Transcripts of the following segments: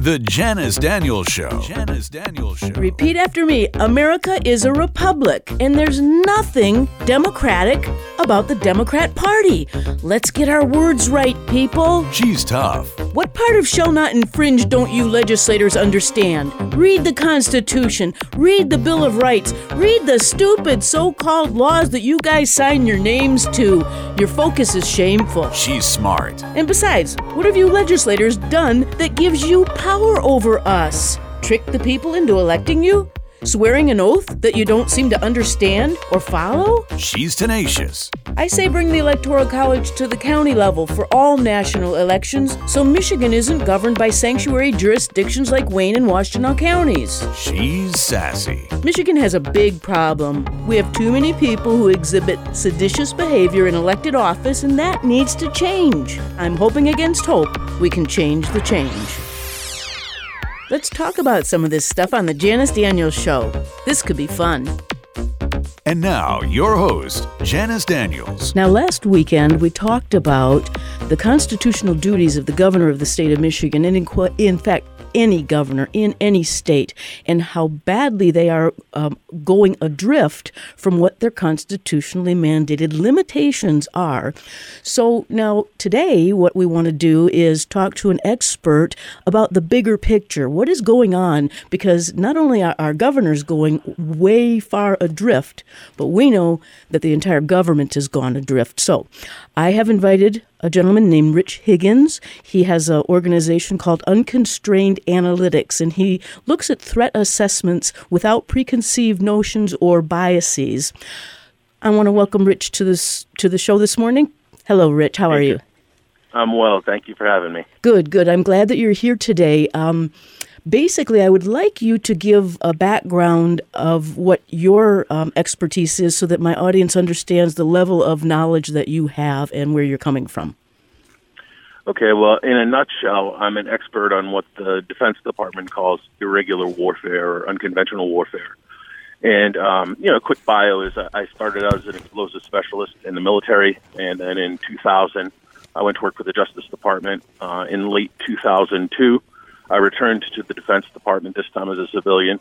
The Janice Daniels Show. Janice Daniels Show. Repeat after me America is a republic, and there's nothing democratic about the Democrat Party. Let's get our words right, people. She's tough. What part of shall not infringe don't you legislators understand? Read the Constitution, read the Bill of Rights, read the stupid so called laws that you guys sign your names to. Your focus is shameful. She's smart. And besides, what have you legislators done that gives you power over us? Trick the people into electing you? Swearing an oath that you don't seem to understand or follow? She's tenacious. I say bring the Electoral College to the county level for all national elections so Michigan isn't governed by sanctuary jurisdictions like Wayne and Washtenaw counties. She's sassy. Michigan has a big problem. We have too many people who exhibit seditious behavior in elected office, and that needs to change. I'm hoping against hope we can change the change. Let's talk about some of this stuff on the Janice Daniels Show. This could be fun. And now, your host, Janice Daniels. Now, last weekend we talked about the constitutional duties of the governor of the state of Michigan, and in, in fact, any governor in any state, and how badly they are um, going adrift from what their constitutionally mandated limitations are. So, now today, what we want to do is talk to an expert about the bigger picture. What is going on? Because not only are our governors going way far adrift, but we know that the entire government has gone adrift. So, I have invited a gentleman named Rich Higgins. He has an organization called Unconstrained Analytics, and he looks at threat assessments without preconceived notions or biases. I want to welcome Rich to this to the show this morning. Hello, Rich. How are you? I'm well. Thank you for having me. Good, good. I'm glad that you're here today. Um, basically, I would like you to give a background of what your um, expertise is so that my audience understands the level of knowledge that you have and where you're coming from. Okay, well, in a nutshell, I'm an expert on what the Defense Department calls irregular warfare or unconventional warfare. And, um, you know, a quick bio is I started out as an explosive specialist in the military, and then in 2000, I went to work for the Justice Department. Uh, in late 2002, I returned to the Defense Department, this time as a civilian,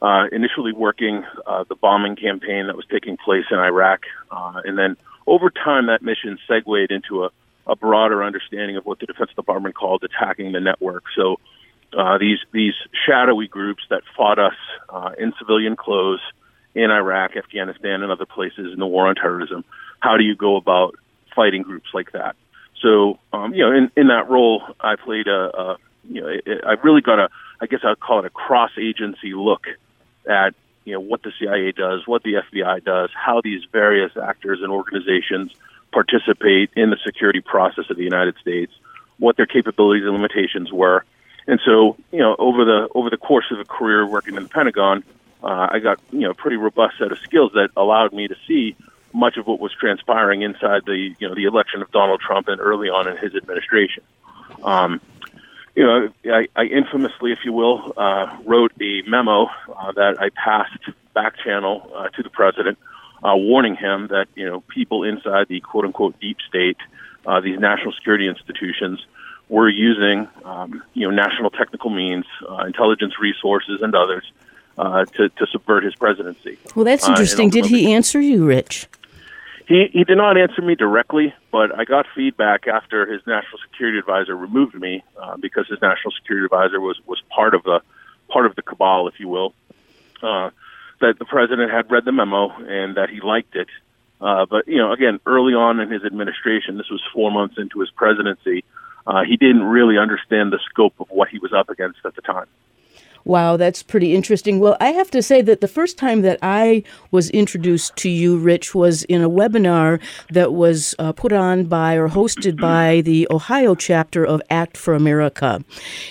uh, initially working uh, the bombing campaign that was taking place in Iraq. Uh, and then over time, that mission segued into a, a broader understanding of what the Defense Department called attacking the network. So uh, these, these shadowy groups that fought us uh, in civilian clothes in Iraq, Afghanistan, and other places in the war on terrorism, how do you go about fighting groups like that? So, um, you know, in, in that role, I played a, a you know, it, it, I really got a, I guess I'd call it a cross agency look at, you know, what the CIA does, what the FBI does, how these various actors and organizations participate in the security process of the United States, what their capabilities and limitations were. And so, you know, over the over the course of a career working in the Pentagon, uh, I got you know a pretty robust set of skills that allowed me to see much of what was transpiring inside the you know the election of Donald Trump and early on in his administration. Um, you know, I, I infamously, if you will, uh, wrote a memo uh, that I passed back channel uh, to the president, uh, warning him that you know people inside the quote unquote deep state, uh, these national security institutions, were using um, you know national technical means, uh, intelligence resources, and others uh, to to subvert his presidency. Well, that's interesting. Did he answer you, Rich? He he did not answer me directly, but I got feedback after his national security advisor removed me uh, because his national security advisor was was part of the part of the cabal, if you will. Uh, that the president had read the memo and that he liked it, uh, but you know, again, early on in his administration, this was four months into his presidency, uh, he didn't really understand the scope of what he was up against at the time. Wow, that's pretty interesting. Well, I have to say that the first time that I was introduced to you, Rich, was in a webinar that was uh, put on by or hosted by the Ohio chapter of Act for America.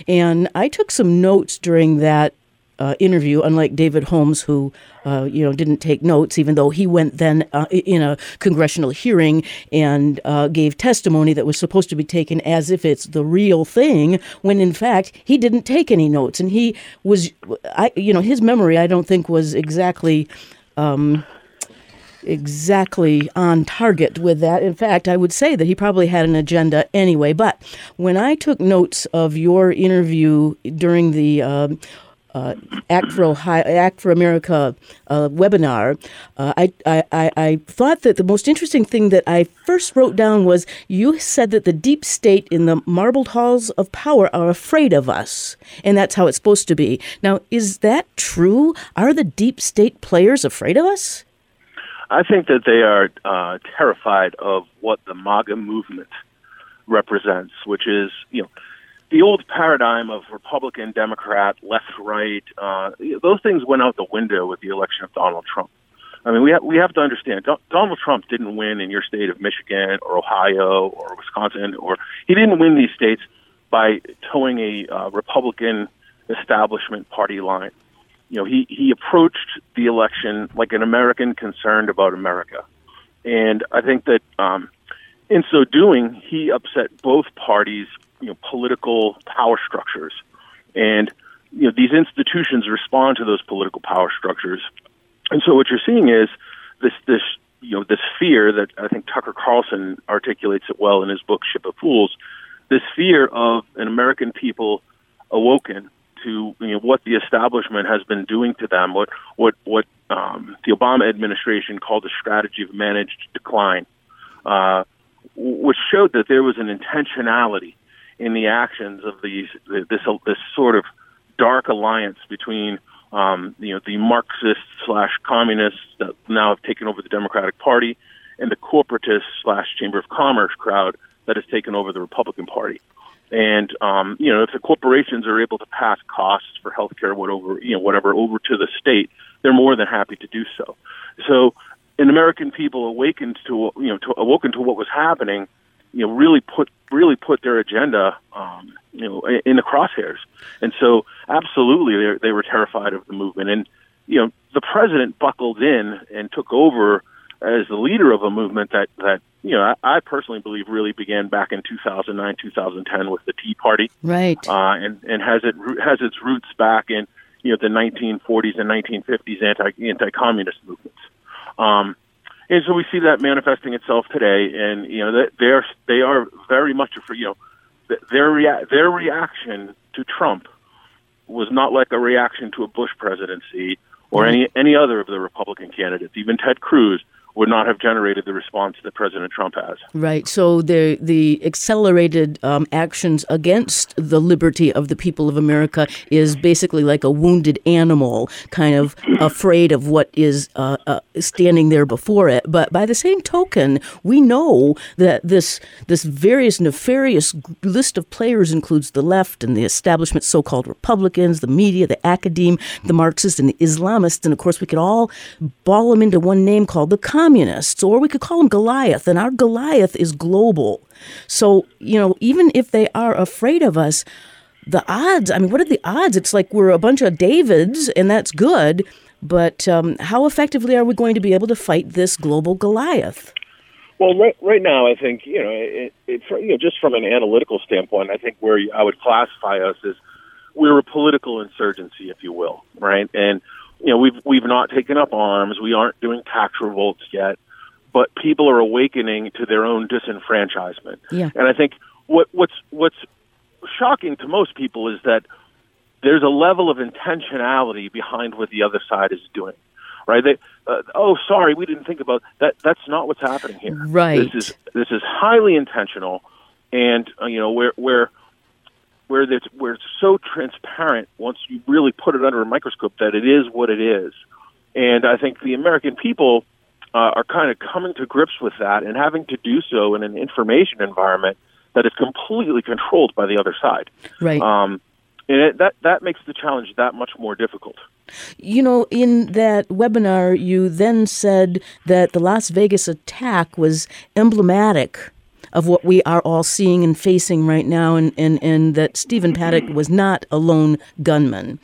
And I took some notes during that uh, interview, unlike David Holmes, who uh, you know didn't take notes, even though he went then uh, in a congressional hearing and uh, gave testimony that was supposed to be taken as if it's the real thing, when in fact he didn't take any notes, and he was, I you know, his memory I don't think was exactly. Um, exactly on target with that. In fact, I would say that he probably had an agenda anyway. But when I took notes of your interview during the um, uh, Act for Ohio, Act for America uh, webinar, uh, I, I, I thought that the most interesting thing that I first wrote down was you said that the deep state in the marbled halls of power are afraid of us, and that's how it's supposed to be. Now, is that true? Are the deep state players afraid of us? I think that they are uh, terrified of what the MAGA movement represents, which is, you know, the old paradigm of Republican, Democrat, left, right, uh, those things went out the window with the election of Donald Trump. I mean, we have, we have to understand Donald Trump didn't win in your state of Michigan or Ohio or Wisconsin, or he didn't win these states by toeing a uh, Republican establishment party line. You know, he, he approached the election like an American concerned about America. And I think that um, in so doing, he upset both parties' you know political power structures, and you know these institutions respond to those political power structures. And so what you're seeing is this this you know this fear that I think Tucker Carlson articulates it well in his book Ship of Fools. This fear of an American people awoken to you know what the establishment has been doing to them, what what what um, the Obama administration called a strategy of managed decline, uh, which showed that there was an intentionality in the actions of these this this sort of dark alliance between um, you know the Marxist slash communists that now have taken over the Democratic Party and the corporatist slash Chamber of Commerce crowd that has taken over the Republican Party. And um, you know, if the corporations are able to pass costs for healthcare, whatever you know, whatever over to the state, they're more than happy to do so. So, an American people awakened to you know to, awoken to what was happening you know really put really put their agenda um, you know in the crosshairs, and so absolutely they they were terrified of the movement, and you know the president buckled in and took over as the leader of a movement that that you know I, I personally believe really began back in 2009 2010 with the Tea Party, right, uh, and and has it has its roots back in you know the 1940s and 1950s anti anti communist movements. Um, and so we see that manifesting itself today, and you know they are they are very much for you know their rea- their reaction to Trump was not like a reaction to a Bush presidency or mm-hmm. any any other of the Republican candidates, even Ted Cruz would not have generated the response that President Trump has. Right. So the the accelerated um, actions against the liberty of the people of America is basically like a wounded animal, kind of afraid of what is uh, uh, standing there before it. But by the same token, we know that this this various nefarious list of players includes the left and the establishment, so-called Republicans, the media, the academe, the Marxists, and the Islamists, and of course we could all ball them into one name called the communists, or we could call them Goliath, and our Goliath is global. So, you know, even if they are afraid of us, the odds, I mean, what are the odds? It's like we're a bunch of Davids, and that's good, but um, how effectively are we going to be able to fight this global Goliath? Well, right, right now, I think you know, it, it, you know, just from an analytical standpoint, I think where I would classify us is we're a political insurgency, if you will, right? And you know, we've we've not taken up arms. We aren't doing tax revolts yet, but people are awakening to their own disenfranchisement. Yeah. And I think what what's what's shocking to most people is that there's a level of intentionality behind what the other side is doing. Right? They, uh, oh, sorry, we didn't think about that. That's not what's happening here. Right. This is this is highly intentional, and uh, you know where where where it's where it's so transparent once you really put it under a microscope that it is what it is. And I think the American people uh, are kind of coming to grips with that and having to do so in an information environment that is completely controlled by the other side. Right. Um, and it, that that makes the challenge that much more difficult. You know, in that webinar, you then said that the Las Vegas attack was emblematic of what we are all seeing and facing right now, and, and, and that Stephen Paddock was not a lone gunman.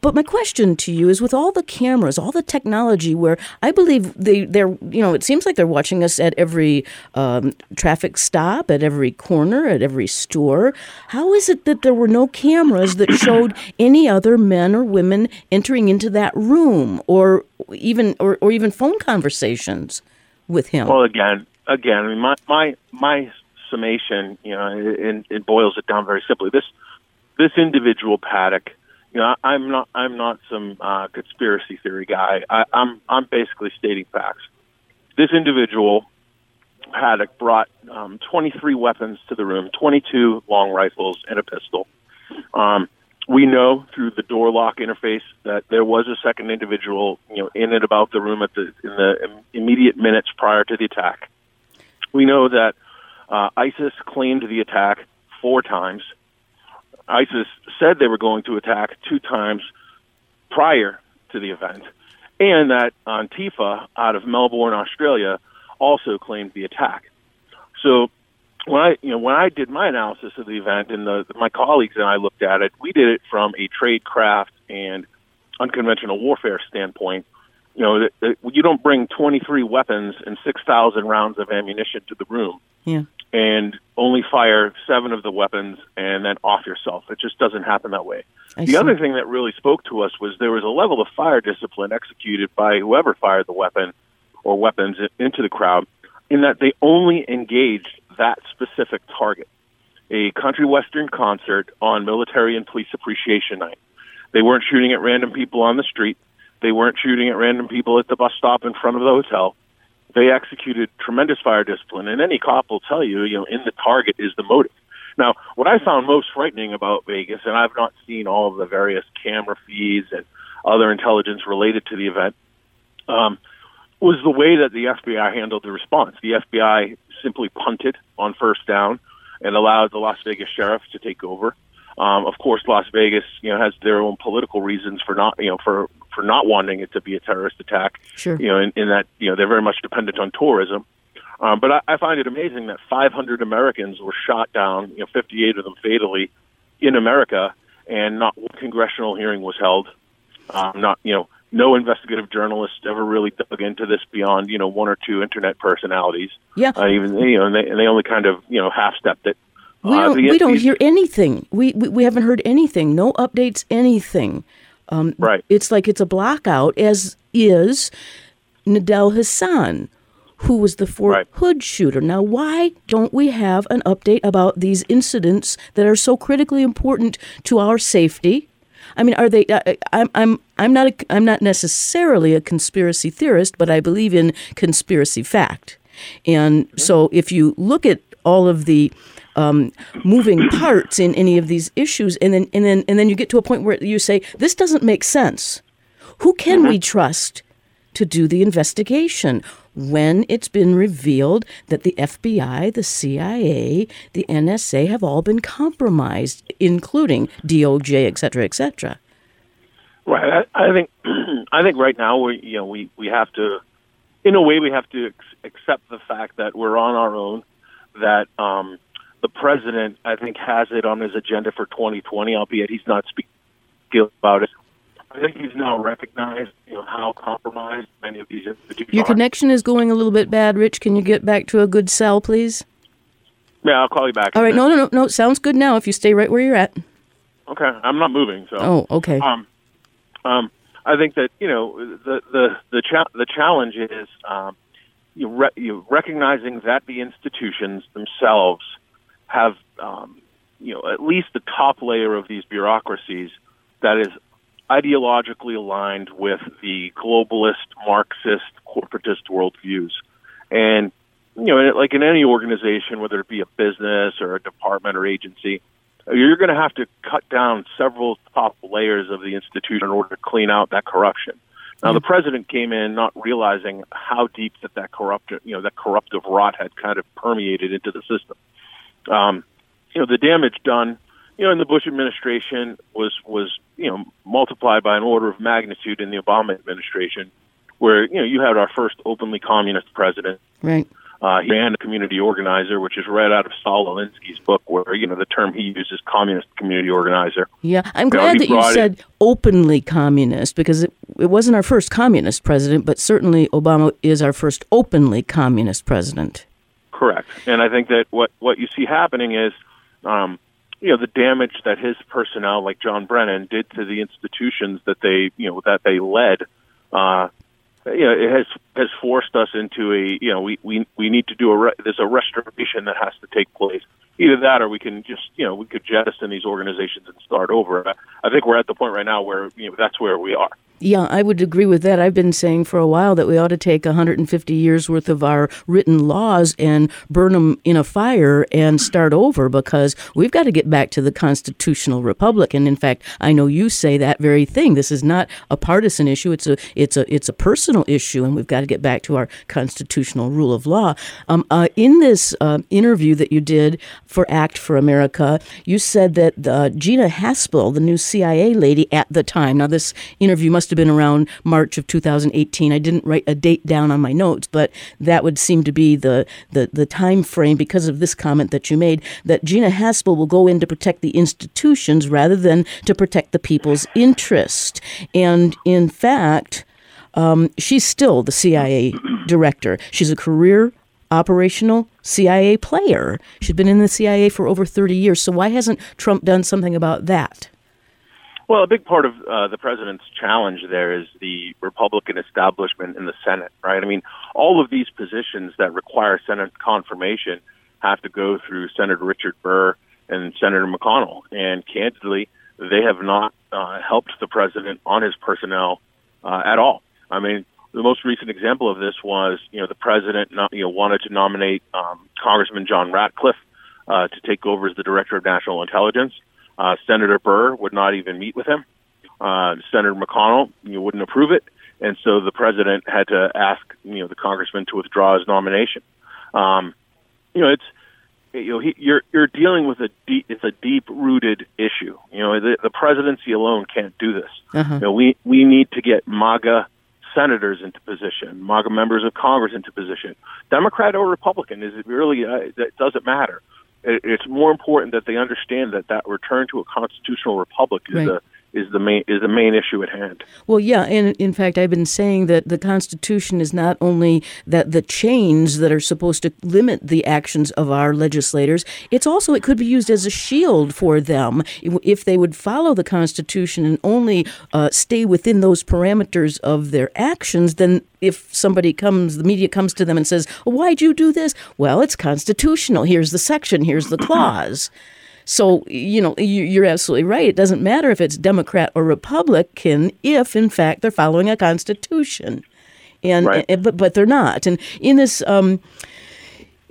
But my question to you is with all the cameras, all the technology where I believe they, they're, you know, it seems like they're watching us at every um, traffic stop, at every corner, at every store. How is it that there were no cameras that showed any other men or women entering into that room or even, or, or even phone conversations with him? Well, again, again, I mean, my, my, my summation, you know, it, it boils it down very simply. This, this individual Paddock, you know, I'm not I'm not some uh, conspiracy theory guy. I, I'm I'm basically stating facts. This individual Paddock brought um, 23 weapons to the room, 22 long rifles and a pistol. Um, we know through the door lock interface that there was a second individual, you know, in and about the room at the in the immediate minutes prior to the attack. We know that uh, ISIS claimed the attack four times. ISIS said they were going to attack two times prior to the event, and that Antifa out of Melbourne, Australia, also claimed the attack. So when I, you know, when I did my analysis of the event, and the, my colleagues and I looked at it, we did it from a tradecraft and unconventional warfare standpoint. You know, that, that you don't bring 23 weapons and 6,000 rounds of ammunition to the room. Yeah and only fire seven of the weapons and then off yourself. It just doesn't happen that way. I the see. other thing that really spoke to us was there was a level of fire discipline executed by whoever fired the weapon or weapons into the crowd in that they only engaged that specific target. A country western concert on military and police appreciation night. They weren't shooting at random people on the street. They weren't shooting at random people at the bus stop in front of the hotel they executed tremendous fire discipline, and any cop will tell you, you know, in the target is the motive. Now, what I found most frightening about Vegas, and I've not seen all of the various camera feeds and other intelligence related to the event, um, was the way that the FBI handled the response. The FBI simply punted on first down and allowed the Las Vegas sheriff to take over. Um, of course, Las Vegas, you know, has their own political reasons for not, you know, for for not wanting it to be a terrorist attack. Sure. You know, in, in that you know they're very much dependent on tourism. Um, but I, I find it amazing that 500 Americans were shot down, you know, 58 of them fatally, in America, and not one congressional hearing was held. Um, not you know, no investigative journalist ever really dug into this beyond you know one or two internet personalities. Yeah. Uh, even you know, and they, and they only kind of you know half stepped it. We Uh, don't, we don't these- hear anything. We, we, we haven't heard anything. No updates, anything. Um, Right. It's like it's a blackout, as is Nidal Hasan, who was the Fort Right. Hood shooter. Now, why don't we have an update about these incidents that are so critically important to our safety? I mean, are they? I, I'm I'm I'm not a, I'm not necessarily a conspiracy theorist, but I believe in conspiracy fact. And so, if you look at all of the um, moving parts in any of these issues, and then and then and then you get to a point where you say this doesn't make sense. Who can we trust to do the investigation when it's been revealed that the FBI, the CIA, the NSA have all been compromised, including DOJ, et cetera, et cetera? Right. I, I think I think right now we you know we we have to, in a way, we have to ex- accept the fact that we're on our own. That um, the president, I think, has it on his agenda for 2020, albeit he's not speaking about it. I think he's now recognized you know how compromised many of these institutions Your are. connection is going a little bit bad, Rich. Can you get back to a good cell, please? Yeah, I'll call you back. All right. No, no, no, no. Sounds good now. If you stay right where you're at. Okay, I'm not moving. So. Oh, okay. Um, um, I think that you know the the the, cha- the challenge is um, you, re- you recognizing that the institutions themselves have um, you know at least the top layer of these bureaucracies that is ideologically aligned with the globalist, Marxist, corporatist worldviews, and you know, like in any organization, whether it be a business or a department or agency, you're going to have to cut down several top layers of the institution in order to clean out that corruption. Now, the president came in not realizing how deep that that corrupt, you know, that corruptive rot had kind of permeated into the system. Um, you know, the damage done, you know, in the Bush administration was was you know multiplied by an order of magnitude in the Obama administration, where you know you had our first openly communist president right. Uh, he ran a community organizer, which is right out of Saul Alinsky's book, where you know the term he uses is communist community organizer. Yeah, I'm glad you know, that you said it, openly communist because it, it wasn't our first communist president, but certainly Obama is our first openly communist president. Correct, and I think that what what you see happening is, um, you know, the damage that his personnel, like John Brennan, did to the institutions that they you know that they led. Uh, you know, it has has forced us into a you know we we we need to do a re- there's a restoration that has to take place. Either that, or we can just you know we could jettison these organizations and start over. I think we're at the point right now where you know that's where we are. Yeah, I would agree with that. I've been saying for a while that we ought to take 150 years worth of our written laws and burn them in a fire and start over because we've got to get back to the constitutional republic. And in fact, I know you say that very thing. This is not a partisan issue. It's a it's a it's a personal issue, and we've got to get back to our constitutional rule of law. Um, uh, in this uh, interview that you did for Act for America, you said that uh, Gina Haspel, the new CIA lady at the time. Now, this interview must must have been around March of 2018. I didn't write a date down on my notes, but that would seem to be the, the, the time frame because of this comment that you made that Gina Haspel will go in to protect the institutions rather than to protect the people's interest. And in fact, um, she's still the CIA director. She's a career operational CIA player. She's been in the CIA for over 30 years. So why hasn't Trump done something about that? Well, a big part of uh, the president's challenge there is the Republican establishment in the Senate, right? I mean, all of these positions that require Senate confirmation have to go through Senator Richard Burr and Senator McConnell. And candidly, they have not uh, helped the president on his personnel uh, at all. I mean, the most recent example of this was, you know, the president, not, you know, wanted to nominate um, Congressman John Ratcliffe uh, to take over as the director of national intelligence. Uh, Senator Burr would not even meet with him. Uh, Senator McConnell you wouldn't approve it, and so the president had to ask you know the congressman to withdraw his nomination. Um, you know, it's you know he, you're you're dealing with a deep it's a deep rooted issue. You know, the, the presidency alone can't do this. Uh-huh. You know, we we need to get MAGA senators into position, MAGA members of Congress into position. Democrat or Republican is it really uh, it doesn't matter it's more important that they understand that that return to a constitutional republic is right. a is the main is the main issue at hand. Well, yeah, and in fact, I've been saying that the Constitution is not only that the chains that are supposed to limit the actions of our legislators. It's also it could be used as a shield for them if they would follow the Constitution and only uh, stay within those parameters of their actions. Then, if somebody comes, the media comes to them and says, well, "Why'd you do this?" Well, it's constitutional. Here's the section. Here's the clause. So, you know, you're absolutely right. It doesn't matter if it's Democrat or Republican if, in fact, they're following a constitution. And, right. and but but they're not. And in this um,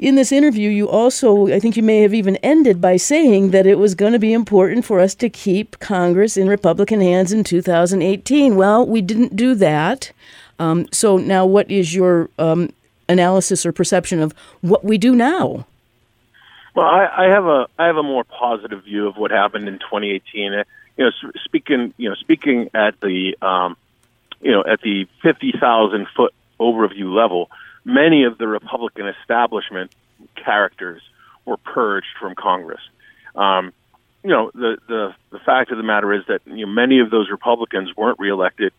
in this interview, you also, I think you may have even ended by saying that it was going to be important for us to keep Congress in Republican hands in 2018. Well, we didn't do that. Um, so now, what is your um, analysis or perception of what we do now? Well, I, I have a I have a more positive view of what happened in 2018. Uh, you know, speaking you know speaking at the um, you know at the 50,000 foot overview level, many of the Republican establishment characters were purged from Congress. Um, you know, the, the the fact of the matter is that you know, many of those Republicans weren't reelected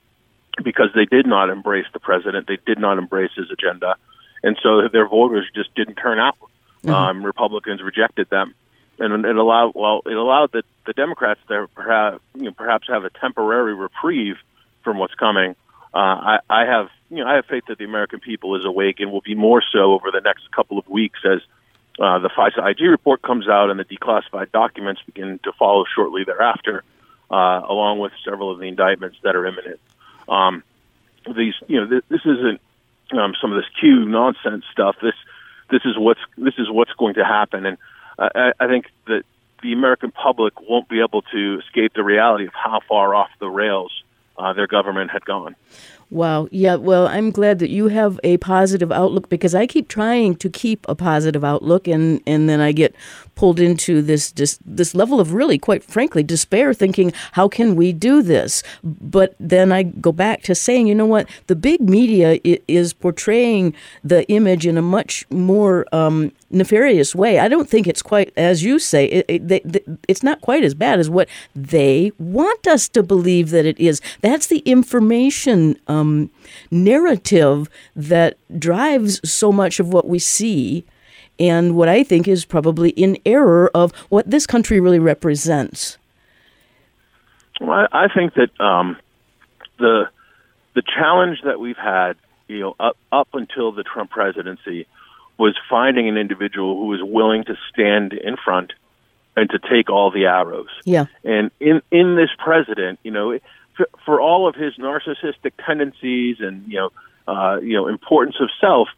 because they did not embrace the president, they did not embrace his agenda, and so their voters just didn't turn out Mm-hmm. Um, Republicans rejected them, and it allowed well it allowed the, the Democrats to perhaps you know, perhaps have a temporary reprieve from what's coming. Uh, I, I have you know I have faith that the American people is awake and will be more so over the next couple of weeks as uh, the FISA IG report comes out and the declassified documents begin to follow shortly thereafter, uh, along with several of the indictments that are imminent. Um, these, you know, th- this isn't um, some of this Q nonsense stuff. This this is what's this is what's going to happen, and uh, I, I think that the American public won't be able to escape the reality of how far off the rails uh, their government had gone. Wow. Yeah. Well, I'm glad that you have a positive outlook because I keep trying to keep a positive outlook, and and then I get pulled into this this this level of really, quite frankly, despair, thinking, how can we do this? But then I go back to saying, you know what? The big media is portraying the image in a much more um, nefarious way. I don't think it's quite as you say. It, it, they, it's not quite as bad as what they want us to believe that it is. That's the information um, narrative that drives so much of what we see and what I think is probably in error of what this country really represents. Well, I, think that um, the the challenge that we've had, you know, up up until the Trump presidency, was finding an individual who was willing to stand in front and to take all the arrows. Yeah. And in in this president, you know, for, all of his narcissistic tendencies and you know, uh, you know, importance of self,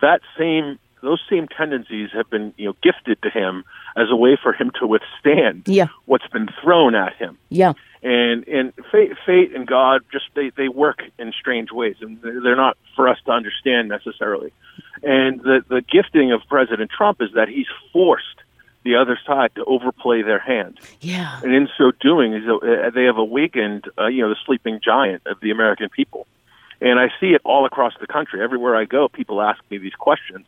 that same those same tendencies have been you know gifted to him as a way for him to withstand yeah. what's been thrown at him. Yeah. And and fate, fate and God just they they work in strange ways, and they're not for us to understand necessarily. And the the gifting of President Trump is that he's forced the other side to overplay their hand. Yeah. And in so doing, uh, they have awakened, uh, you know, the sleeping giant of the American people. And I see it all across the country. Everywhere I go, people ask me these questions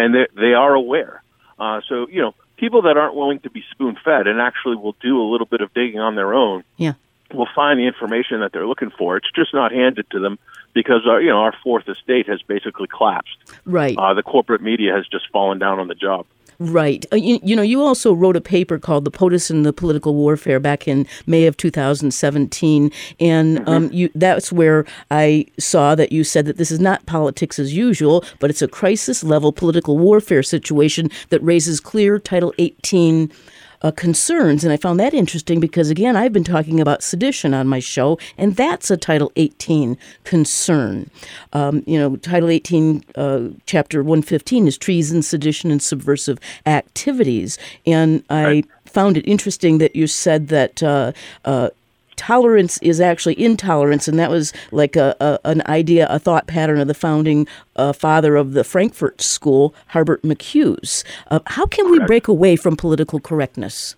and they they are aware. Uh, so you know, people that aren't willing to be spoon fed and actually will do a little bit of digging on their own. Yeah. Will find the information that they're looking for. It's just not handed to them because our, you know our fourth estate has basically collapsed. Right. Uh, the corporate media has just fallen down on the job. Right. Uh, you, you, know, you also wrote a paper called "The POTUS and the Political Warfare" back in May of 2017, and mm-hmm. um, you, that's where I saw that you said that this is not politics as usual, but it's a crisis-level political warfare situation that raises clear Title 18 uh, concerns. And I found that interesting because, again, I've been talking about sedition on my show, and that's a Title 18 concern. Um, you know, Title 18, uh, Chapter 115 is treason, sedition, and subversive activities. And I right. found it interesting that you said that uh, uh tolerance is actually intolerance, and that was like a, a an idea, a thought pattern of the founding uh, father of the Frankfurt School, Herbert Marcuse. Uh, how can we break away from political correctness?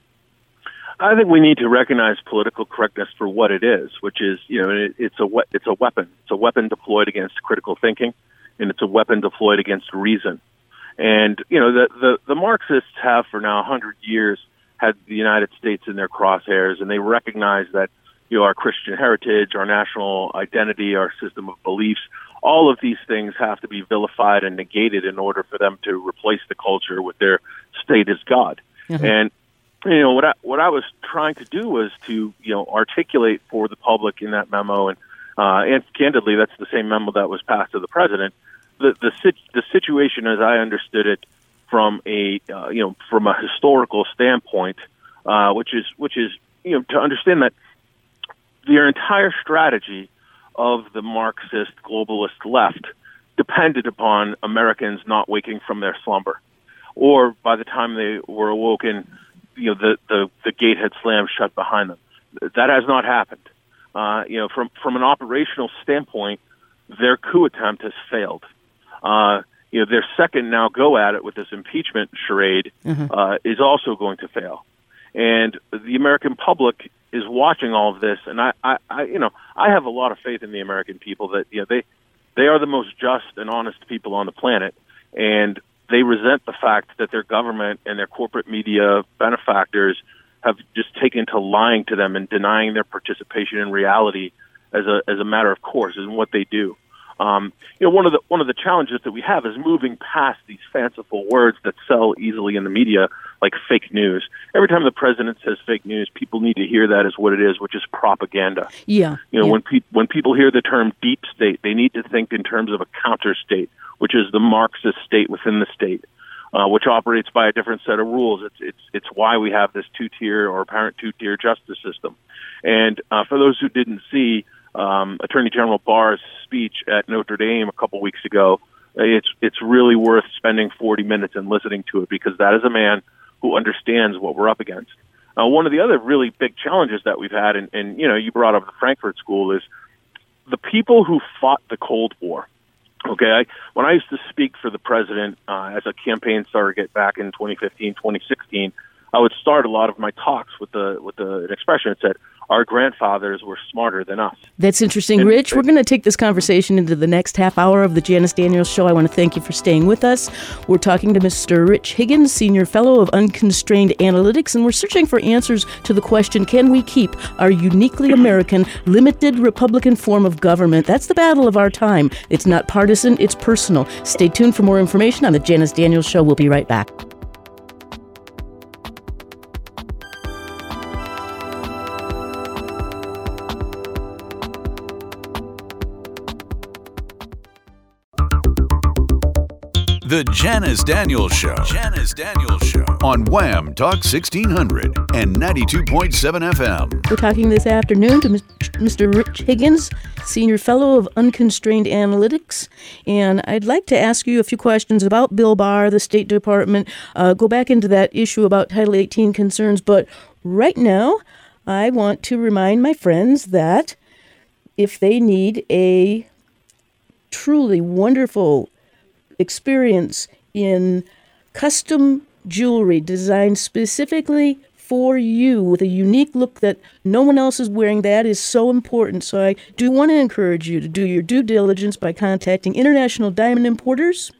I think we need to recognize political correctness for what it is, which is, you know, it, it's a it's a weapon. It's a weapon deployed against critical thinking, and it's a weapon deployed against reason. And you know, the the, the Marxists have for now a hundred years had the United States in their crosshairs, and they recognize that you know, our Christian heritage, our national identity, our system of beliefs. All of these things have to be vilified and negated in order for them to replace the culture with their state as God. Mm-hmm. And you know what I what I was trying to do was to you know articulate for the public in that memo, and uh, and candidly, that's the same memo that was passed to the president. The the the situation, as I understood it, from a uh, you know from a historical standpoint, uh, which is which is you know to understand that their entire strategy of the Marxist globalist left depended upon Americans not waking from their slumber, or by the time they were awoken, you know the the, the gate had slammed shut behind them. That has not happened. Uh, you know, from from an operational standpoint, their coup attempt has failed. Uh, you know, their second now go at it with this impeachment charade mm-hmm. uh, is also going to fail. And the American public is watching all of this, and I, I, I, you know, I have a lot of faith in the American people that you know they, they are the most just and honest people on the planet, and they resent the fact that their government and their corporate media benefactors have just taken to lying to them and denying their participation in reality as a as a matter of course in what they do. Um, you know, one of the one of the challenges that we have is moving past these fanciful words that sell easily in the media, like fake news. Every time the president says fake news, people need to hear that as what it is, which is propaganda. Yeah. You know, yeah. when people when people hear the term deep state, they need to think in terms of a counter state, which is the Marxist state within the state. Uh, which operates by a different set of rules. It's it's it's why we have this two tier or apparent two tier justice system. And uh, for those who didn't see, um, Attorney General Barr's speech at Notre Dame a couple weeks ago. It's it's really worth spending 40 minutes and listening to it because that is a man who understands what we're up against. Uh, one of the other really big challenges that we've had, and, and you know, you brought up the Frankfurt School, is the people who fought the Cold War. Okay, I, when I used to speak for the president uh, as a campaign surrogate back in 2015, 2016, I would start a lot of my talks with the with the, an expression that said, "Our grandfathers were smarter than us." That's interesting, and, Rich. We're going to take this conversation into the next half hour of the Janice Daniels Show. I want to thank you for staying with us. We're talking to Mr. Rich Higgins, Senior Fellow of Unconstrained Analytics, and we're searching for answers to the question: Can we keep our uniquely American, limited Republican form of government? That's the battle of our time. It's not partisan; it's personal. Stay tuned for more information on the Janice Daniels Show. We'll be right back. The Janice Daniels Show. Janice Daniels Show. On WAAM Talk 1600 and 92.7 FM. We're talking this afternoon to Mr. Rich Higgins, Senior Fellow of Unconstrained Analytics. And I'd like to ask you a few questions about Bill Barr, the State Department, uh, go back into that issue about Title 18 concerns. But right now, I want to remind my friends that if they need a truly wonderful experience in custom jewelry designed specifically for you with a unique look that no one else is wearing. That is so important. So I do want to encourage you to do your due diligence by contacting International Diamond Importers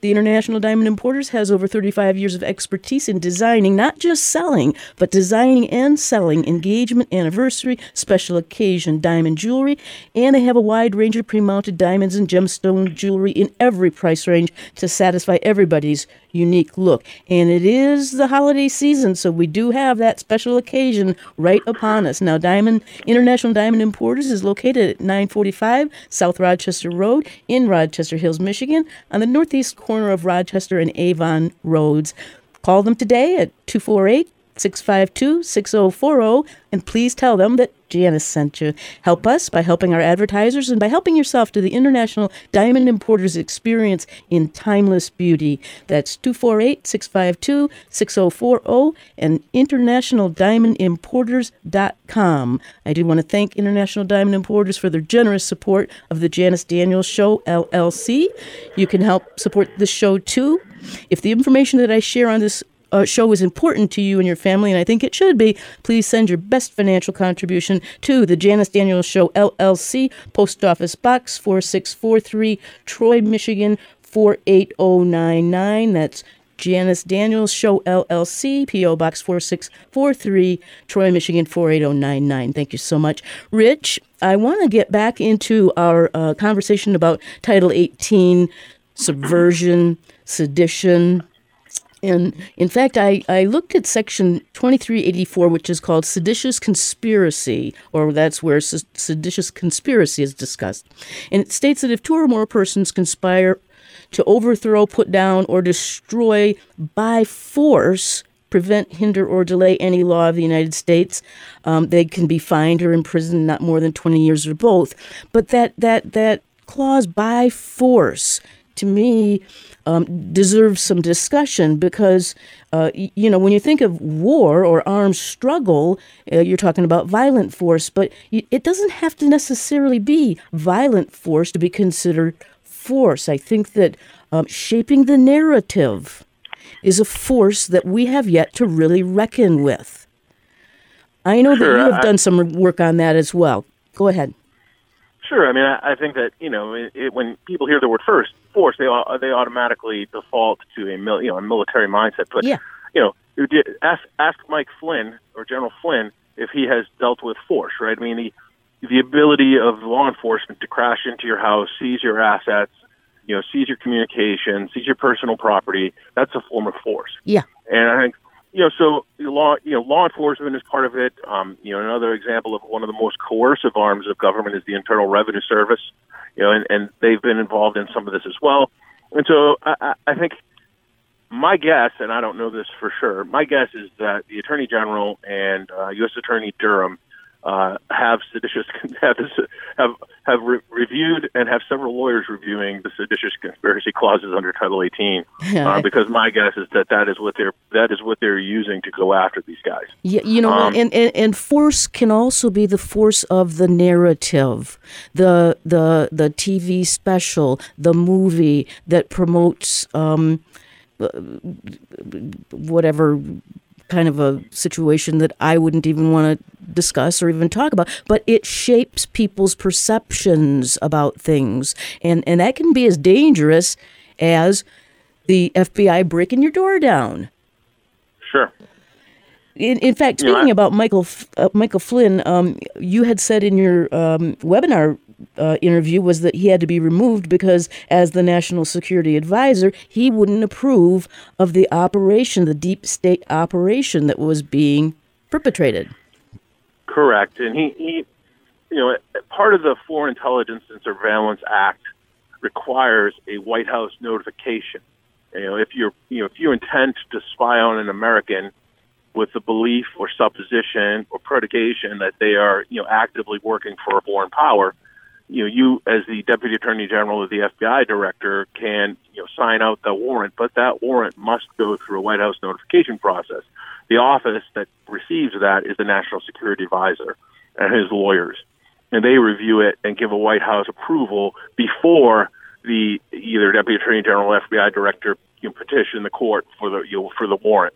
the International Diamond Importers has over 35 years of expertise in designing, not just selling, but designing and selling engagement, anniversary, special occasion diamond jewelry, and they have a wide range of pre-mounted diamonds and gemstone jewelry in every price range to satisfy everybody's unique look. And it is the holiday season, so we do have that special occasion right upon us. Now, Diamond International Diamond Importers is located at 945 South Rochester Road in Rochester Hills, Michigan, on the northeast corner of Rochester and Avon Roads. Call them today at 248 652 6040 and please tell them that Janice sent you. Help us by helping our advertisers and by helping yourself to the International Diamond Importers experience in timeless beauty. That's 248 652 6040 and internationaldiamondimporters.com. I do want to thank International Diamond Importers for their generous support of the Janice Daniels Show, LLC. You can help support the show too. If the information that I share on this uh, show is important to you and your family, and I think it should be, please send your best financial contribution to the Janice Daniels Show LLC, Post Office Box 4643, Troy, Michigan 48099. That's Janice Daniels Show LLC, P.O. Box 4643, Troy, Michigan 48099. Thank you so much. Rich, I want to get back into our uh, conversation about Title 18, subversion, sedition, and in fact, I, I looked at section 2384, which is called seditious conspiracy, or that's where seditious conspiracy is discussed. And it states that if two or more persons conspire to overthrow, put down, or destroy by force, prevent, hinder, or delay any law of the United States, um, they can be fined or imprisoned not more than 20 years or both. But that, that, that clause by force, to me, um, deserves some discussion because, uh, you know, when you think of war or armed struggle, uh, you're talking about violent force, but it doesn't have to necessarily be violent force to be considered force. I think that um, shaping the narrative is a force that we have yet to really reckon with. I know sure, that you have I, done some work on that as well. Go ahead. Sure. I mean, I, I think that you know, it, it, when people hear the word first force, they they automatically default to a mil, you know a military mindset. But yeah. you know, ask ask Mike Flynn or General Flynn if he has dealt with force. Right. I mean, the the ability of law enforcement to crash into your house, seize your assets, you know, seize your communication, seize your personal property. That's a form of force. Yeah. And I think you know, so law, you know, law enforcement is part of it. Um, you know, another example of one of the most coercive arms of government is the Internal Revenue Service. You know, and, and they've been involved in some of this as well. And so I, I think my guess, and I don't know this for sure, my guess is that the Attorney General and uh, U.S. Attorney Durham uh, have seditious have have have re- reviewed and have several lawyers reviewing the seditious conspiracy clauses under Title 18. Uh, because my guess is that that is what they're that is what they're using to go after these guys. Yeah, you know, um, and, and and force can also be the force of the narrative, the the the TV special, the movie that promotes. Um, whatever kind of a situation that I wouldn't even want to discuss or even talk about, but it shapes people's perceptions about things. And, and that can be as dangerous as the FBI breaking your door down. Sure. In, in fact, speaking I, about Michael uh, Michael Flynn, um, you had said in your um, webinar uh, interview was that he had to be removed because, as the national security advisor, he wouldn't approve of the operation, the deep state operation that was being perpetrated. Correct, and he, he you know, part of the Foreign Intelligence and Surveillance Act requires a White House notification. You know, if you're, you know, if you intend to spy on an American with the belief or supposition or predication that they are, you know, actively working for a foreign power, you know, you as the deputy attorney general or the FBI director can, you know, sign out the warrant, but that warrant must go through a White House notification process. The office that receives that is the National Security Advisor and his lawyers, and they review it and give a White House approval before the either deputy attorney general or FBI director you know, petition the court for the you know, for the warrant.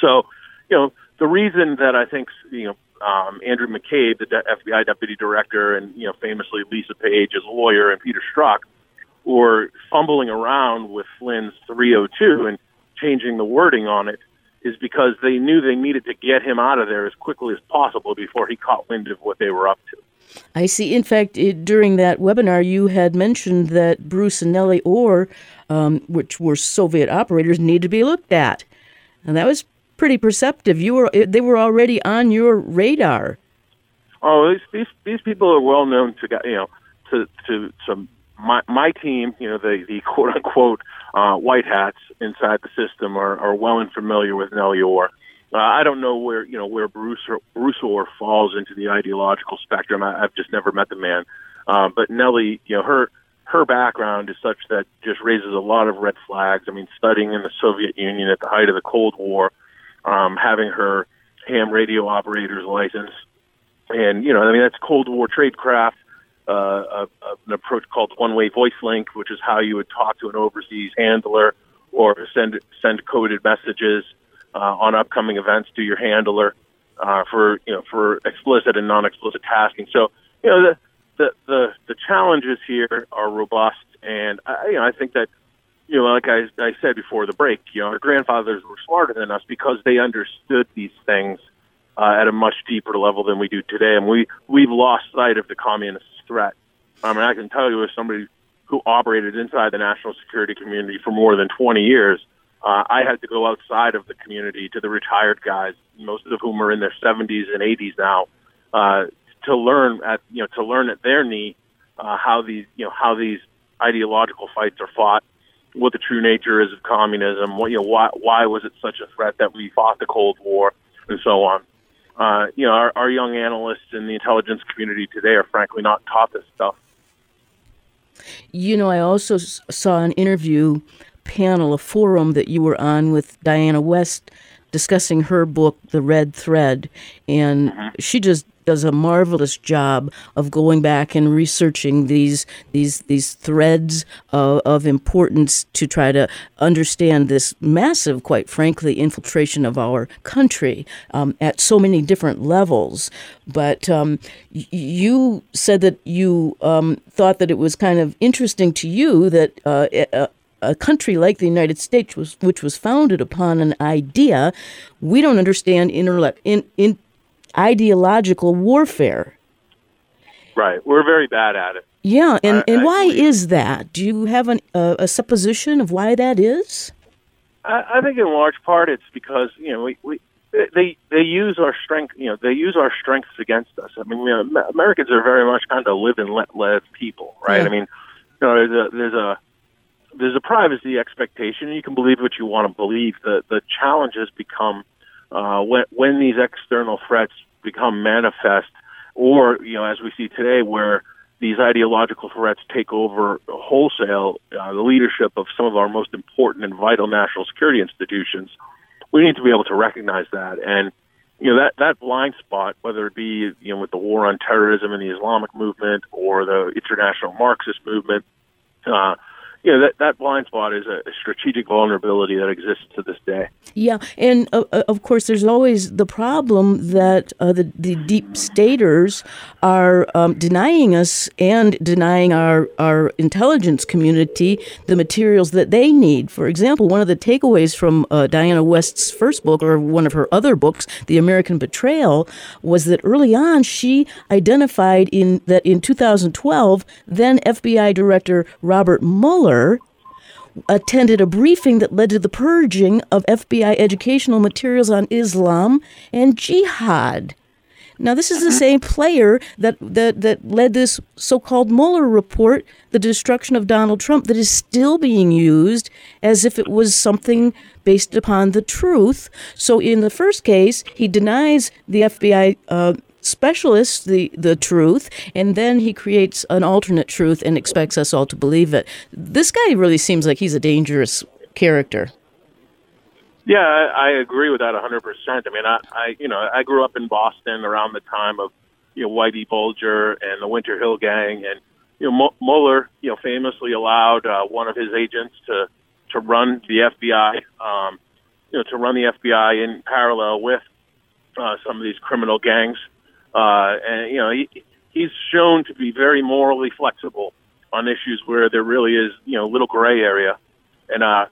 So, you know, the reason that I think you know um, Andrew McCabe, the FBI deputy director, and you know famously Lisa a lawyer, and Peter Strzok were fumbling around with Flynn's 302 and changing the wording on it is because they knew they needed to get him out of there as quickly as possible before he caught wind of what they were up to. I see. In fact, it, during that webinar, you had mentioned that Bruce and Nellie Ohr, um, which were Soviet operators, need to be looked at. And that was pretty perceptive. You were they were already on your radar. Oh, these these, these people are well known to you know to to some my my team. You know the the quote unquote uh, white hats inside the system are, are well and familiar with Nellie Ohr. Uh, I don't know where you know where Bruce or, Bruce Ohr falls into the ideological spectrum. I, I've just never met the man, uh, but Nellie, you know her her background is such that just raises a lot of red flags. I mean, studying in the Soviet Union at the height of the Cold War, um, having her ham radio operator's license. And, you know, I mean, that's Cold War tradecraft, uh, a, a, an approach called one-way voice link, which is how you would talk to an overseas handler or send send coded messages uh, on upcoming events to your handler uh, for you know for explicit and non-explicit tasking. So you know the the the, the challenges here are robust, and I, you know I think that you know, like I, I said before the break, you know, our grandfathers were smarter than us because they understood these things uh, at a much deeper level than we do today, and we we've lost sight of the communist threat. I mean, I can tell you as somebody who operated inside the national security community for more than 20 years, uh, I had to go outside of the community to the retired guys, most of whom are in their 70s and 80s now, uh, to learn at you know to learn at their knee uh, how these you know how these ideological fights are fought what the true nature is of communism. What you know, why why was it such a threat that we fought the Cold War, and so on. Uh, you know, our, our young analysts in the intelligence community today are frankly not taught this stuff. You know, I also saw an interview panel, a forum that you were on with Diana West discussing her book, The Red Thread, and mm-hmm. she just does a marvelous job of going back and researching these these these threads of, importance to try to understand this massive, quite frankly, infiltration of our country um, at so many different levels. But um, you said that you um, thought that it was kind of interesting to you that. Uh, a, a country like the United States, was, which was founded upon an idea, we don't understand interle- in, in, ideological warfare. Right. We're very bad at it. Yeah, and, I, and I why is that? Do you have an, uh, a supposition of why that is? I, I think in large part it's because you know we, we they they use our strength you know they use our strengths against us. I mean you know, Americans are very much kind of live and let live people, right? Yeah. I mean you know there's a there's a there's a privacy expectation. You can believe what you want to believe. The the challenges become uh, when when these external threats become manifest or you know, as we see today, where these ideological threats take over wholesale uh, the leadership of some of our most important and vital national security institutions. We need to be able to recognize that and you know that that blind spot, whether it be you know with the war on terrorism and the Islamic movement or the international Marxist movement, uh, you know that that blind spot is a, strategic vulnerability that exists to this day. Yeah, and uh, uh, of course, there's always the problem that uh, the the deep staters are um, denying us and denying our our intelligence community the materials that they need. For example, one of the takeaways from uh, Diana West's first book or one of her other books, The American Betrayal, was that early on she identified in that in 2012, then FBI Director Robert Mueller attended a briefing that led to the purging of FBI educational materials on Islam and jihad. Now, this is the same player that, that, that led this so called Mueller report, the destruction of Donald Trump, that is still being used as if it was something based upon the truth. So, in the first case, he denies the FBI uh, specialists the, the truth, and then he creates an alternate truth and expects us all to believe it. This guy really seems like he's a dangerous character. Yeah, I, I agree with that 100%. I mean, I, I, you know, I grew up in Boston around the time of, you know, Whitey Bulger and the Winter Hill Gang, and you know, Mueller, you know, famously allowed uh, one of his agents to to run the FBI, um, you know, to run the FBI in parallel with uh, some of these criminal gangs. Uh, and you know, he, he's shown to be very morally flexible on issues where there really is, you know, little gray area, and uh,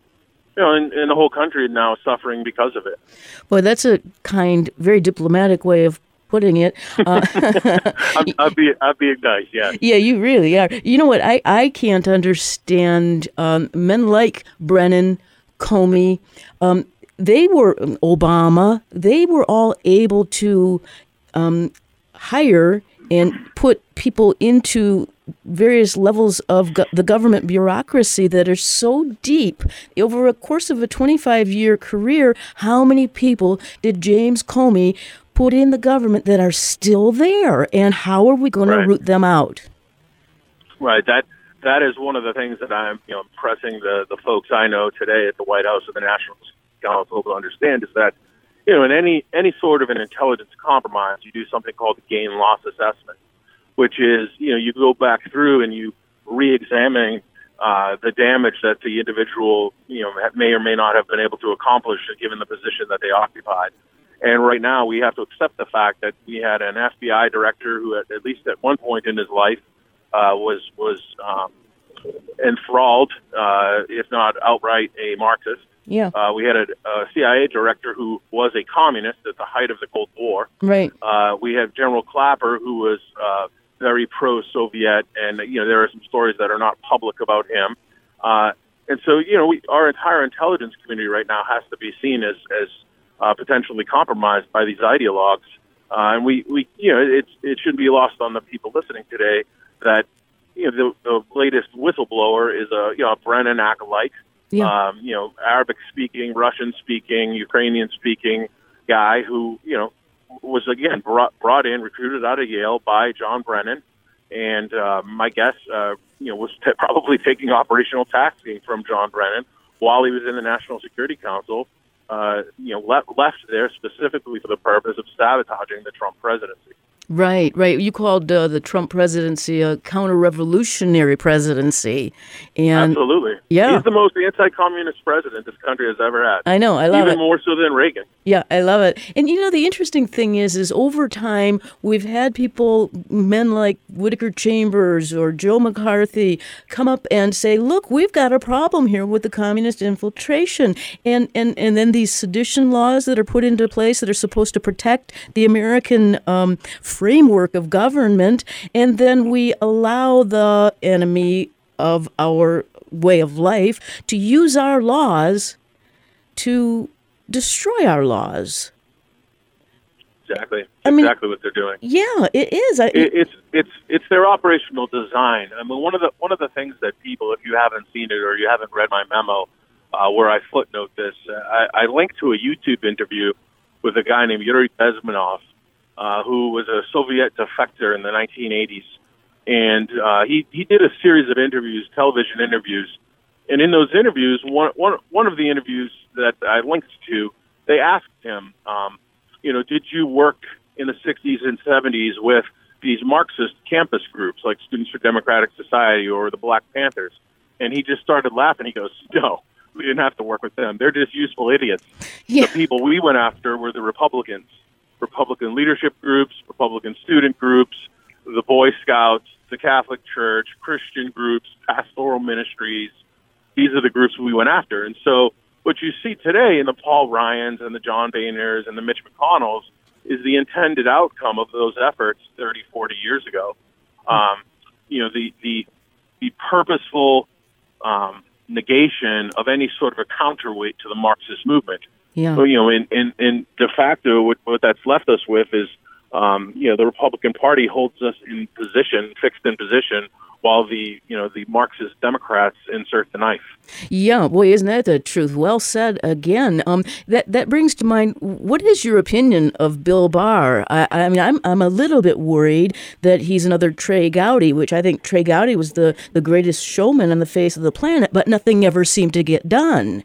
you know, and, and the whole country now is suffering because of it. Boy, that's a kind, very diplomatic way of putting it. Uh, I'm, I'll be, I'll be nice. Yeah. Yeah, you really are. You know what? I I can't understand um, men like Brennan, Comey. Um, they were Obama. They were all able to um, hire and put people into various levels of go- the government bureaucracy that are so deep. Over a course of a 25 year career, how many people did James Comey put in the government that are still there? And how are we going right. to root them out? Right. That that is one of the things that I'm you know pressing the, the folks I know today at the White House and the National Council to understand is that you know, in any any sort of an intelligence compromise, you do something called the gain loss assessment, which is you know you go back through and you re-examine uh, the damage that the individual you know may or may not have been able to accomplish given the position that they occupied. And right now, we have to accept the fact that we had an FBI director who, at, at least at one point in his life, uh, was was um, enthralled, uh, if not outright a Marxist. Yeah. Uh, we had a, a CIA director who was a communist at the height of the Cold War. Right. Uh, we have General Clapper, who was uh, very pro-Soviet, and you know there are some stories that are not public about him. Uh, and so, you know, we, our entire intelligence community right now has to be seen as as uh, potentially compromised by these ideologues. Uh, and we, we, you know, it it shouldn't be lost on the people listening today that you know the, the latest whistleblower is a you know a Brennan acolyte yeah. um, you know, Arabic speaking, Russian speaking, Ukrainian speaking guy who, you know, was again brought brought in, recruited out of Yale by John Brennan, and uh, my guess, uh, you know, was t- probably taking operational tasking from John Brennan while he was in the National Security Council. Uh, you know, left left there specifically for the purpose of sabotaging the Trump presidency. Right, right. You called uh, the Trump presidency a counter-revolutionary presidency, and absolutely, yeah, he's the most anti-communist president this country has ever had. I know, I love even it. Even more so than Reagan. Yeah, I love it. And you know, the interesting thing is, is over time we've had people, men like Whittaker Chambers or Joe McCarthy, come up and say, "Look, we've got a problem here with the communist infiltration," and and and then these sedition laws that are put into place that are supposed to protect the American. Um, framework of government, and then we allow the enemy of our way of life to use our laws to destroy our laws. Exactly. I mean, exactly what they're doing. Yeah, it is. I, it, it's it's it's their operational design. I mean, one of the one of the things that people, if you haven't seen it or you haven't read my memo, uh, where I footnote this, uh, I, I linked to a YouTube interview with a guy named Yuri Bezmenov, uh, who was a Soviet defector in the 1980s, and uh, he he did a series of interviews, television interviews, and in those interviews, one one one of the interviews that I linked to, they asked him, um, you know, did you work in the 60s and 70s with these Marxist campus groups like Students for Democratic Society or the Black Panthers? And he just started laughing. He goes, no, we didn't have to work with them. They're just useful idiots. Yeah. The people we went after were the Republicans, Republican leadership groups, Republican student groups, the Boy Scouts, the Catholic Church, Christian groups, pastoral ministries. These are the groups we went after. And so what you see today in the Paul Ryans and the John Boehners and the Mitch McConnells is the intended outcome of those efforts 30, 40 years ago. Um, you know, the, the, the purposeful um, negation of any sort of a counterweight to the Marxist movement. Yeah. So, you know, and, in, in de facto, what, what that's left us with is, um, you know, the Republican Party holds us in position, fixed in position while the you know the Marxist Democrats insert the knife. Yeah, boy, isn't that the truth? Well said again. Um, that that brings to mind. What is your opinion of Bill Barr? I, I mean, I'm I'm a little bit worried that he's another Trey Gowdy, which I think Trey Gowdy was the the greatest showman on the face of the planet, but nothing ever seemed to get done.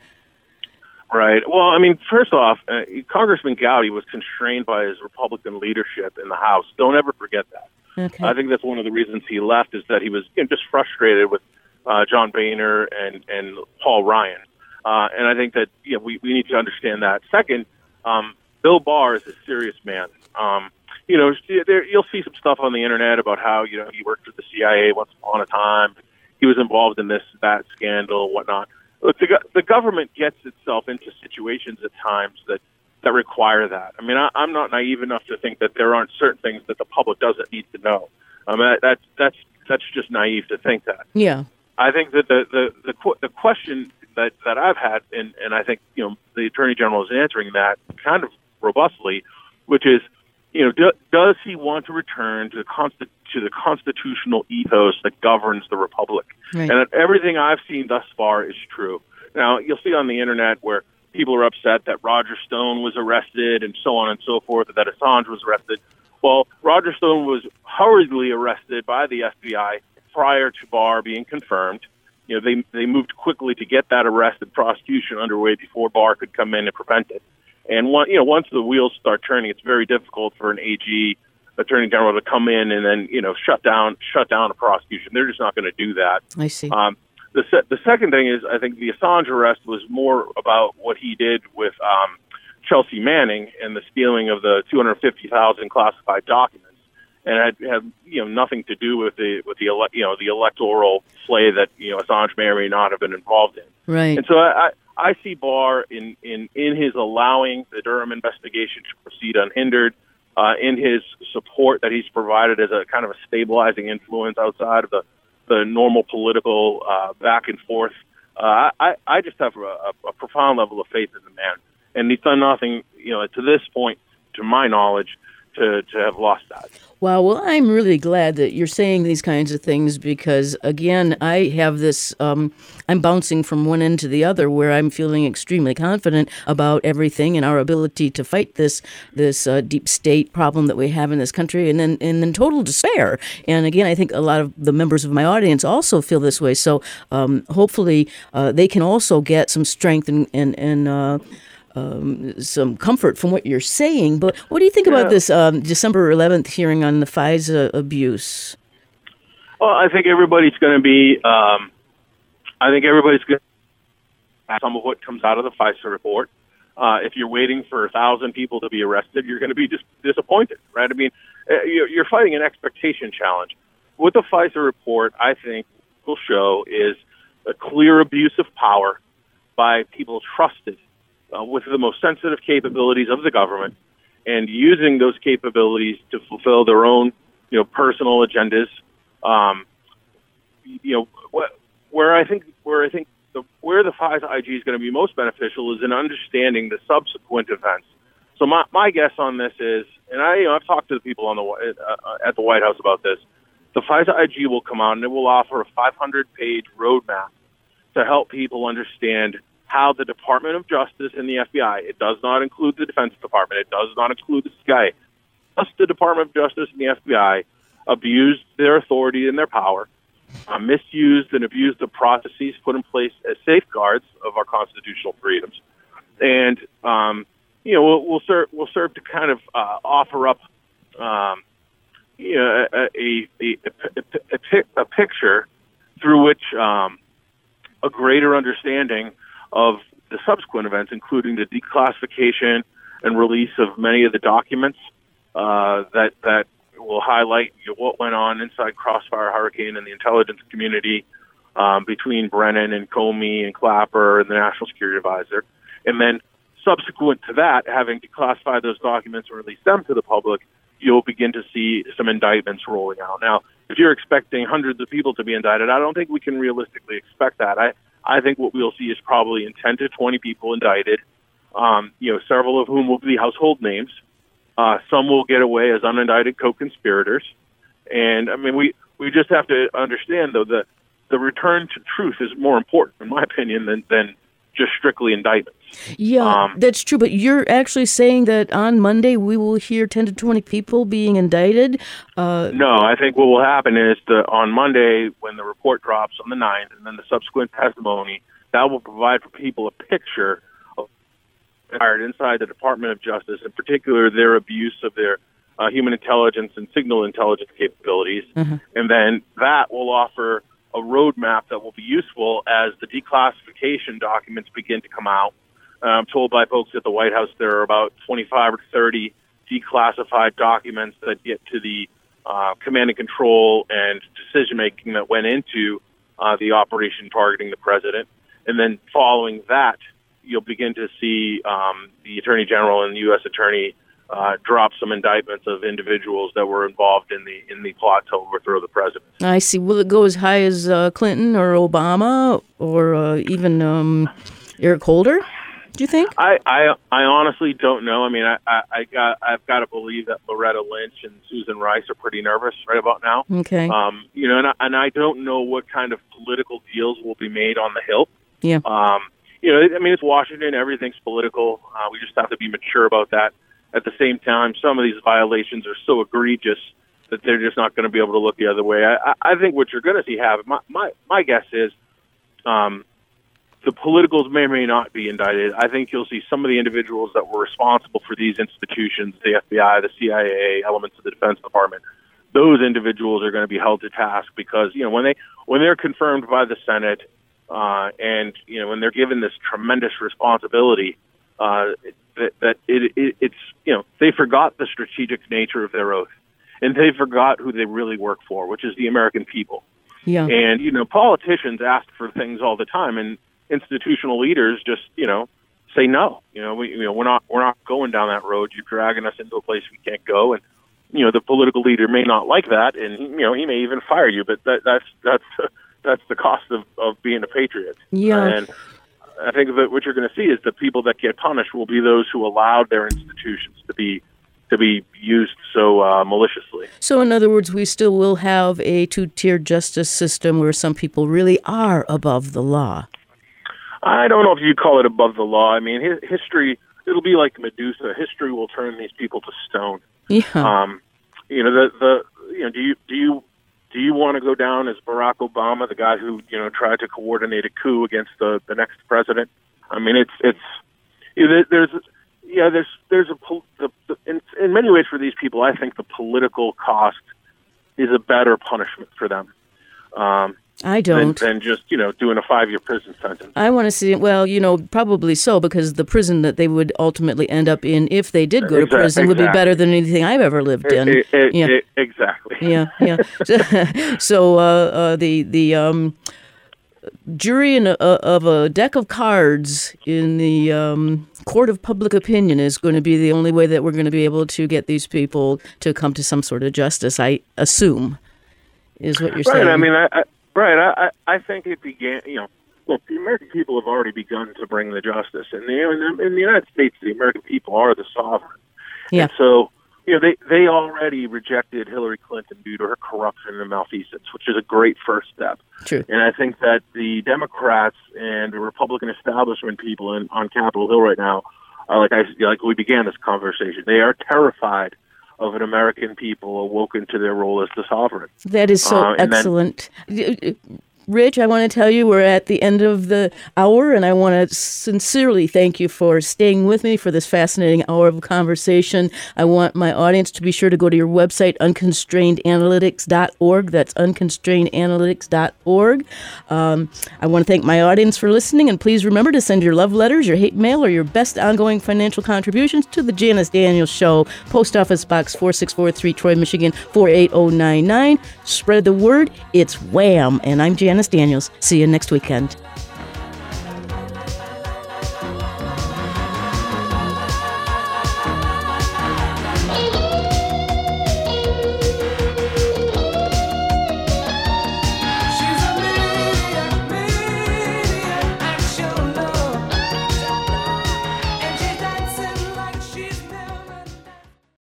Right. Well, I mean, first off, uh, Congressman Gowdy was constrained by his Republican leadership in the House. Don't ever forget that. Okay. I think that's one of the reasons he left is that he was you know, just frustrated with uh, John Boehner and and Paul Ryan, uh, and I think that you know, we we need to understand that. Second, um, Bill Barr is a serious man. Um, you know, there, you'll see some stuff on the internet about how you know he worked for the CIA once upon a time. He was involved in this that scandal, whatnot. Look, the the government gets itself into situations at times that that require that. I mean, I, I'm not naive enough to think that there aren't certain things that the public doesn't need to know. I mean, that, that's that's that's just naive to think that. Yeah. I think that the the the, the question that that I've had, and and I think you know the attorney general is answering that kind of robustly, which is, you know, do, does he want to return to the consti- to the constitutional ethos that governs the republic? Right. And everything I've seen thus far is true. Now you'll see on the internet where people are upset that Roger Stone was arrested and so on and so forth, that Assange was arrested. Well, Roger Stone was hurriedly arrested by the FBI prior to Barr being confirmed. You know, they they moved quickly to get that arrest and prosecution underway before Barr could come in and prevent it. And one, you know, once the wheels start turning, it's very difficult for an AG, Attorney General, to come in and then you know shut down shut down a prosecution. They're just not going to do that. I see. Um, the se- the second thing is I think the Assange arrest was more about what he did with um, Chelsea Manning and the stealing of the 250,000 classified documents, and had had you know nothing to do with the with the ele- you know the electoral play that you know Assange may or may not have been involved in. Right. And so I I see Barr in in in his allowing the Durham investigation to proceed unhindered. Uh, in his support that he's provided as a kind of a stabilizing influence outside of the the normal political uh, back and forth. Uh, I, I just have a, a profound level of faith in the man, and he's done nothing, you know, to this point, to my knowledge, to, to have lost that. Wow. Well, I'm really glad that you're saying these kinds of things because, again, I have this, um, I'm bouncing from one end to the other where I'm feeling extremely confident about everything and our ability to fight this, this uh, deep state problem that we have in this country and then, and then total despair. And again, I think a lot of the members of my audience also feel this way. So um, hopefully uh, they can also get some strength and, and, and, uh, um, some comfort from what you're saying. But what do you think yeah. about this um, December 11th hearing on the FISA abuse? Well, I think everybody's going to be. Um, I think everybody's going to some of what comes out of the FISA report. Uh, if you're waiting for a thousand people to be arrested, you're going to be dis- disappointed, right? I mean, uh, you're fighting an expectation challenge. What the FISA report, I think, will show is a clear abuse of power by people trusted uh, with the most sensitive capabilities of the government and using those capabilities to fulfill their own, you know, personal agendas. Um, you know, wh- where I think where I think the where the FISA IG is going to be most beneficial is in understanding the subsequent events. So my my guess on this is, and I you know I've talked to the people on the uh, at the White House about this. The FISA IG will come out and it will offer a 500 page roadmap to help people understand how the Department of Justice and the FBI, it does not include the Defense Department, it does not include the CIA, plus the Department of Justice and the FBI abused their authority and their power, uh, misused and abused the processes put in place as safeguards of our constitutional freedoms, and um, you know will will serve will serve to kind of uh, offer up um, you know a, a, a, a picture through which um, a greater understanding of the subsequent events, including the declassification and release of many of the documents uh, that that will highlight you know, what went on inside Crossfire Hurricane and the intelligence community um, between Brennan and Comey and Clapper and the National Security Advisor, and then subsequent to that, having declassified those documents and released them to the public, you'll begin to see some indictments rolling out. Now, if you're expecting hundreds of people to be indicted, I don't think we can realistically expect that. I I think what we'll see is probably in 10 to 20 people indicted. Um, you know, several of whom will be household names. Uh, some will get away as unindicted co-conspirators, and I mean, we we just have to understand though that the return to truth is more important, in my opinion, than than just strictly indictments. Yeah, um, that's true. But you're actually saying that on Monday we will hear 10 to 20 people being indicted? Uh, no, I think what will happen is the, on Monday, when the report drops on the 9th, and then the subsequent testimony, that will provide for people a picture of hired inside the Department of Justice, in particular their abuse of their uh, human intelligence and signal intelligence capabilities. Mm-hmm. And then that will offer a roadmap that will be useful as the declassification documents begin to come out. I'm told by folks at the White House there are about 25 or 30 declassified documents that get to the uh, command and control and decision making that went into uh, the operation targeting the president. And then following that, you'll begin to see um, the Attorney General and the U.S. Attorney uh, drop some indictments of individuals that were involved in the in the plot to overthrow the president. I see. Will it go as high as uh, Clinton or Obama or uh, even um, Eric Holder? Do you think? I, I I honestly don't know. I mean, I, I, I got I've got to believe that Loretta Lynch and Susan Rice are pretty nervous right about now. Okay. Um, you know, and I, and I don't know what kind of political deals will be made on the Hill. Yeah. Um, you know, I mean, it's Washington. Everything's political. Uh, we just have to be mature about that at the same time, some of these violations are so egregious that they're just not going to be able to look the other way. I, I think what you're going to see happen, my, my, my guess is um, the politicals may or may not be indicted. I think you'll see some of the individuals that were responsible for these institutions, the FBI, the CIA, elements of the Defense Department, those individuals are going to be held to task because, you know, when they when they're confirmed by the Senate uh, and, you know, when they're given this tremendous responsibility, uh, that, that it, it, it's you know they forgot the strategic nature of their oath, and they forgot who they really work for, which is the American people. Yeah. And you know politicians ask for things all the time, and institutional leaders just you know say no. You know we you know we're not we're not going down that road. You're dragging us into a place we can't go, and you know the political leader may not like that, and you know he may even fire you. But that that's that's that's the cost of of being a patriot. Yeah. And I think that what you're going to see is the people that get punished will be those who allowed their institutions to be to be used so uh, maliciously. So, in other words, we still will have a two-tier justice system where some people really are above the law. I don't know if you call it above the law. I mean, history it'll be like Medusa. History will turn these people to stone. Yeah. Um, you know the the you know do you do you do you want to go down as Barack Obama, the guy who you know tried to coordinate a coup against the the next president? I mean, it's it's there's yeah there's there's a the, the, in in many ways for these people, I think the political cost is a better punishment for them. Um, I don't. Than, than, just you know doing a five year prison sentence. I want to see. Well, you know, probably so because the prison that they would ultimately end up in, if they did go to prison, exactly. would be better than anything I've ever lived in. It, it, yeah. It, exactly. Yeah, yeah. so uh, uh, the the um, jury in a, of a deck of cards in the um, court of public opinion is going to be the only way that we're going to be able to get these people to come to some sort of justice. I assume is what you're right, saying. Right. I mean, I Right. I, I think it began, you know, look, the American people have already begun to bring the justice. And, you know, in the United States, the American people are the sovereign. Yeah. And so, you know, they, they already rejected Hillary Clinton due to her corruption and malfeasance, which is a great first step. True. And I think that the Democrats and the Republican establishment people in, on Capitol Hill right now are like I like we began this conversation. They are terrified of an American people awoken to their role as the sovereign. That is so Uh, and then- excellent. Rich, I want to tell you we're at the end of the hour, and I want to sincerely thank you for staying with me for this fascinating hour of conversation. I want my audience to be sure to go to your website, unconstrainedanalytics.org. That's unconstrainedanalytics.org. Um, I want to thank my audience for listening, and please remember to send your love letters, your hate mail, or your best ongoing financial contributions to the Janice Daniels Show, Post Office Box 4643, Troy, Michigan 48099. Spread the word. It's WAAM. And I'm Janice Daniels. See you next weekend.